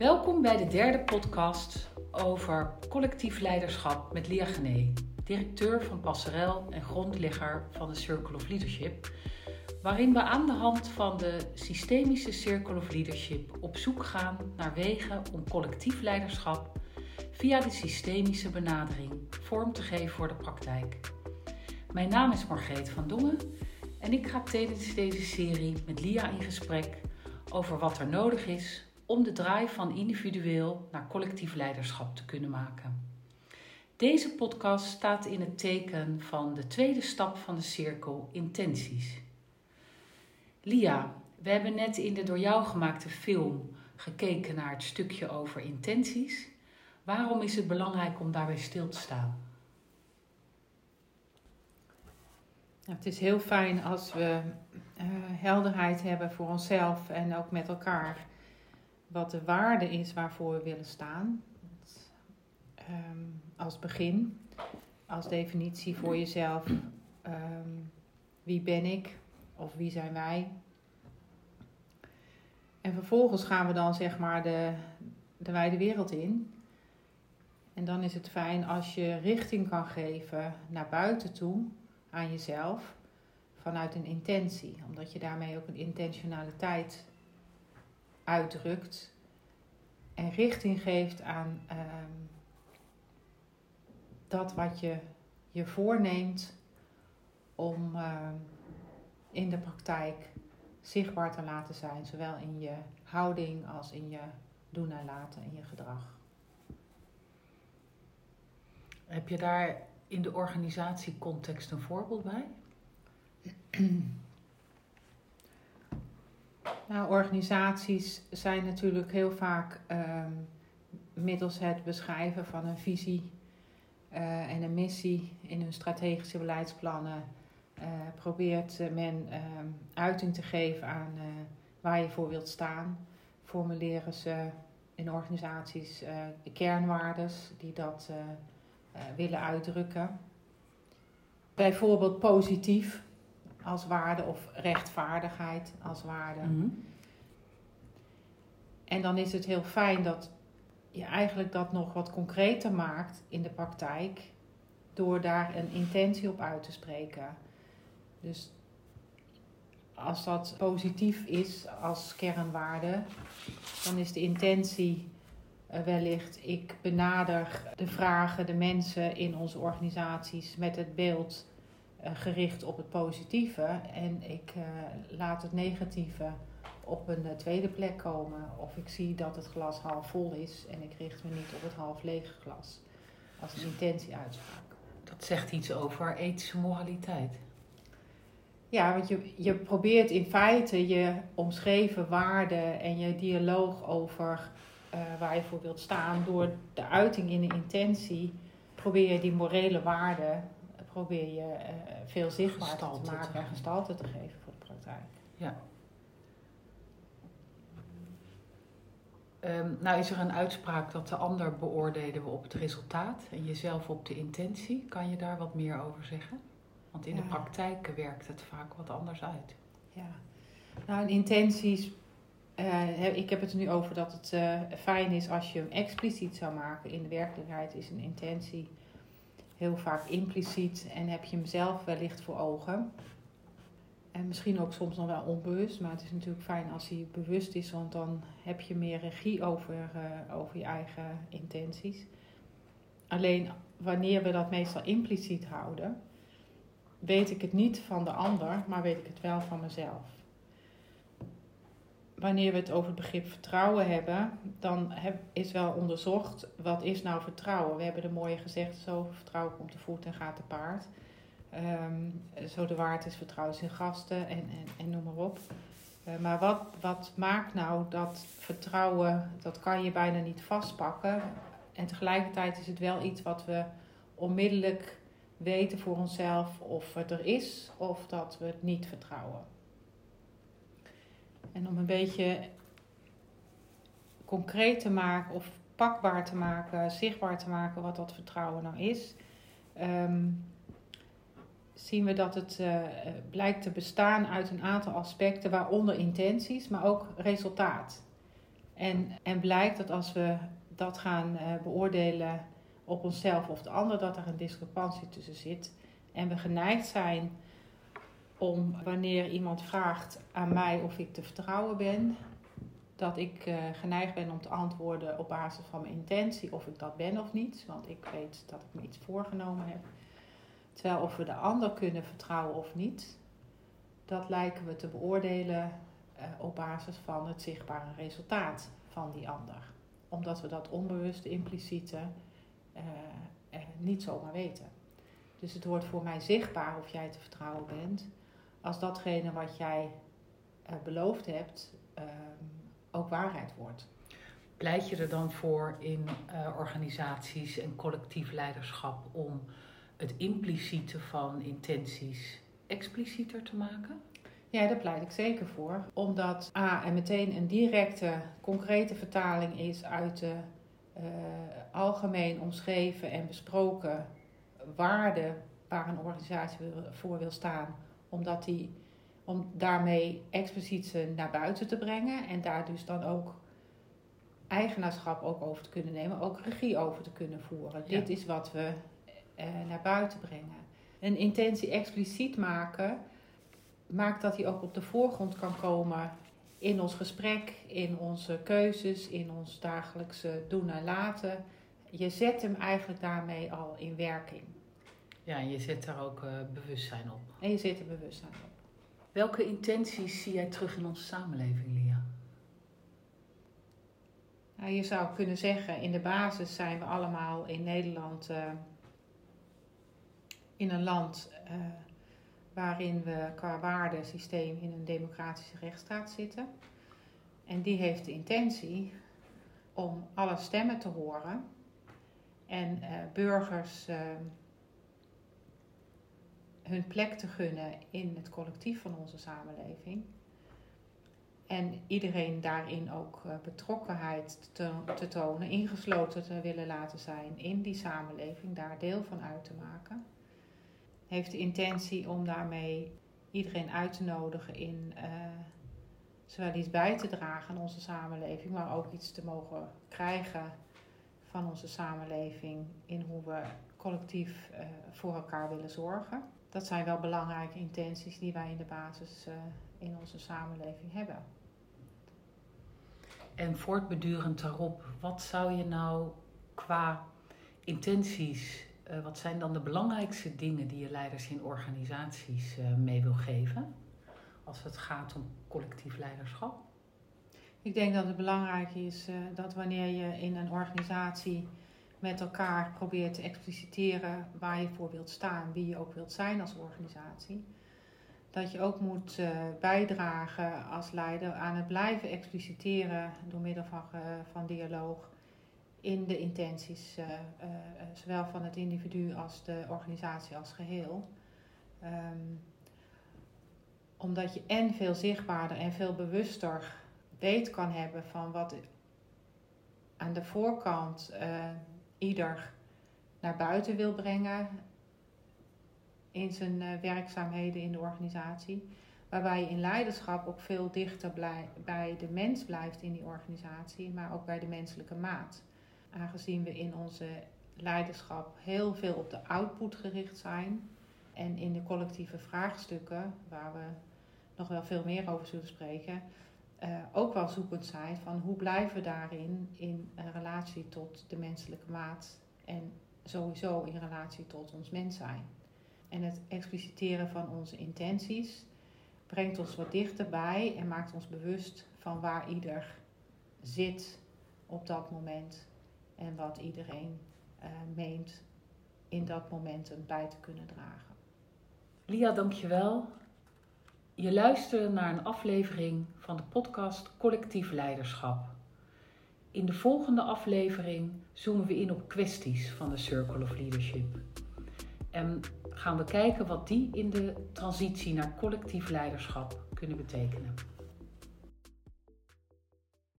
Welkom bij de derde podcast over collectief leiderschap met Lia Gené, directeur van Passerel en grondlegger van de Circle of Leadership, waarin we aan de hand van de systemische Circle of Leadership op zoek gaan naar wegen om collectief leiderschap via de systemische benadering vorm te geven voor de praktijk. Mijn naam is Margreet van Dongen en ik ga tijdens deze serie met Lia in gesprek over wat er nodig is om de draai van individueel naar collectief leiderschap te kunnen maken. Deze podcast staat in het teken van de tweede stap van de cirkel intenties. Lia, we hebben net in de door jou gemaakte film gekeken naar het stukje over intenties. Waarom is het belangrijk om daarbij stil te staan? Nou, het is heel fijn als we uh, helderheid hebben voor onszelf en ook met elkaar wat de waarde is waarvoor we willen staan. Um, als begin, als definitie voor jezelf. Um, wie ben ik of wie zijn wij? En vervolgens gaan we dan zeg maar de, de wijde wereld in. En dan is het fijn als je richting kan geven naar buiten toe aan jezelf vanuit een intentie, omdat je daarmee ook een intentionaliteit uitdrukt en richting geeft aan uh, dat wat je je voorneemt om uh, in de praktijk zichtbaar te laten zijn, zowel in je houding als in je doen en laten in je gedrag. Heb je daar in de organisatiecontext een voorbeeld bij? Nou, organisaties zijn natuurlijk heel vaak um, middels het beschrijven van een visie uh, en een missie in hun strategische beleidsplannen uh, probeert men uh, uiting te geven aan uh, waar je voor wilt staan. Formuleren ze in organisaties de kernwaardes die dat willen uitdrukken. Bijvoorbeeld positief als waarde of rechtvaardigheid als waarde. Mhm. En dan is het heel fijn dat je eigenlijk dat nog wat concreter maakt in de praktijk door daar een intentie op uit te spreken. Dus als dat positief is als kernwaarde, dan is de intentie uh, wellicht: ik benader de vragen, de mensen in onze organisaties met het beeld gericht op het positieve en ik uh, laat het negatieve op een tweede plek komen. Of ik zie dat het glas half vol is en ik richt me niet op het half lege glas als een intentie-uitspraak. Dat zegt iets over ethische moraliteit. Ja, want je, je probeert in feite je omschreven waarden en je dialoog over uh, waar je voor wilt staan, door de uiting in de intentie, probeer je die morele waarden probeer je uh, veel zichtbaar te maken en gestalte te geven voor de praktijk. Ja. Um, nou is er een uitspraak dat de ander beoordelen we op het resultaat en jezelf op de intentie. Kan je daar wat meer over zeggen? Want in ja. de praktijk werkt het vaak wat anders uit. Ja, nou, intenties. Uh, ik heb het er nu over dat het uh, fijn is als je hem expliciet zou maken. In de werkelijkheid is een intentie heel vaak impliciet en heb je hem zelf wellicht voor ogen. En misschien ook soms nog wel onbewust, maar het is natuurlijk fijn als hij bewust is, want dan heb je meer regie over, uh, over je eigen intenties. Alleen wanneer we dat meestal impliciet houden, weet ik het niet van de ander, maar weet ik het wel van mezelf. Wanneer we het over het begrip vertrouwen hebben, dan heb, is wel onderzocht wat is nou vertrouwen. We hebben de mooie gezegd, zo vertrouwen komt te voet en gaat te paard. Um, zo de waard is vertrouwen in gasten en, en, en noem maar op. Uh, maar wat, wat maakt nou dat vertrouwen, dat kan je bijna niet vastpakken. En tegelijkertijd is het wel iets wat we onmiddellijk weten voor onszelf of het er is of dat we het niet vertrouwen. En om een beetje concreet te maken of pakbaar te maken, zichtbaar te maken wat dat vertrouwen nou is, um, zien we dat het uh, blijkt te bestaan uit een aantal aspecten, waaronder intenties, maar ook resultaat. En, en blijkt dat als we dat gaan uh, beoordelen op onszelf of de ander, dat er een discrepantie tussen zit. En we geneigd zijn om wanneer iemand vraagt aan mij of ik te vertrouwen ben, dat ik uh, geneigd ben om te antwoorden op basis van mijn intentie of ik dat ben of niet, want ik weet dat ik me iets voorgenomen heb. Terwijl of we de ander kunnen vertrouwen of niet, dat lijken we te beoordelen uh, op basis van het zichtbare resultaat van die ander. Omdat we dat onbewuste, impliciete uh, niet zomaar weten. Dus het wordt voor mij zichtbaar of jij te vertrouwen bent als datgene wat jij beloofd hebt ehm, ook waarheid wordt. Pleit je er dan voor in uh, organisaties en collectief leiderschap om het impliciete van intenties explicieter te maken? Ja, daar pleit ik zeker voor. Omdat A, en meteen een directe, concrete vertaling is uit de uh, algemeen omschreven en besproken waarden waar een organisatie voor wil staan. Omdat die om daarmee expliciet ze naar buiten te brengen en daar dus dan ook eigenaarschap ook over te kunnen nemen, ook regie over te kunnen voeren. Dit is wat we eh, naar buiten brengen. Een intentie expliciet maken maakt dat hij ook op de voorgrond kan komen in ons gesprek, in onze keuzes, in ons dagelijkse doen en laten. Je zet hem eigenlijk daarmee al in werking. Ja, en je zet er ook uh, bewustzijn op. En je zet er bewustzijn op. Welke intenties zie jij terug in onze samenleving, Lia? Nou, je zou kunnen zeggen, in de basis zijn we allemaal in Nederland uh, in een land uh, waarin we qua waardesysteem in een democratische rechtsstaat zitten. En die heeft de intentie om alle stemmen te horen en uh, burgers hun plek te gunnen in het collectief van onze samenleving. En iedereen daarin ook eh, betrokkenheid te, tonen, ingesloten te willen laten zijn in die samenleving, daar deel van uit te maken. Heeft de intentie om daarmee iedereen uit te nodigen in uh, zowel iets bij te dragen aan onze samenleving, maar ook iets te mogen krijgen van onze samenleving in hoe we collectief uh, voor elkaar willen zorgen dat zijn wel belangrijke intenties die wij in de basis uh, in onze samenleving hebben. En voortbedurend daarop, wat zou je nou qua intenties, uh, wat zijn dan de belangrijkste dingen die je leiders in organisaties uh, mee wil geven? Als het gaat om collectief leiderschap? Ik denk dat het belangrijk is dat wanneer je in een organisatie met elkaar probeert te expliciteren waar je voor wilt staan, wie je ook wilt zijn als organisatie. Dat je ook moet uh, bijdragen als leider aan het blijven expliciteren door middel van, uh, van dialoog in de intenties, uh, zowel van het individu als de organisatie als geheel. Um, omdat je en veel zichtbaarder en veel bewuster weet kan hebben van wat aan de voorkant ieder naar buiten wil brengen in zijn uh, werkzaamheden in de organisatie. Waarbij je in leiderschap ook veel dichter bij de mens blijft in die organisatie, maar ook bij de menselijke maat. Aangezien we in onze leiderschap heel veel op de output gericht zijn en in de collectieve vraagstukken, waar we nog wel veel meer over zullen spreken, uh, ook wel zoekend zijn van hoe blijven we daarin in relatie tot de menselijke maat en sowieso in relatie tot ons mens zijn. En het expliciteren van onze intenties brengt ons wat dichterbij en maakt ons bewust van waar ieder zit op dat moment en wat iedereen uh, meent in dat moment bij te kunnen dragen. Lia, dankjewel. Je luisterde naar een aflevering van de podcast Collectief Leiderschap. In de volgende aflevering zoomen we in op kwesties van de Circle of Leadership. En gaan we kijken wat die in de transitie naar collectief leiderschap kunnen betekenen.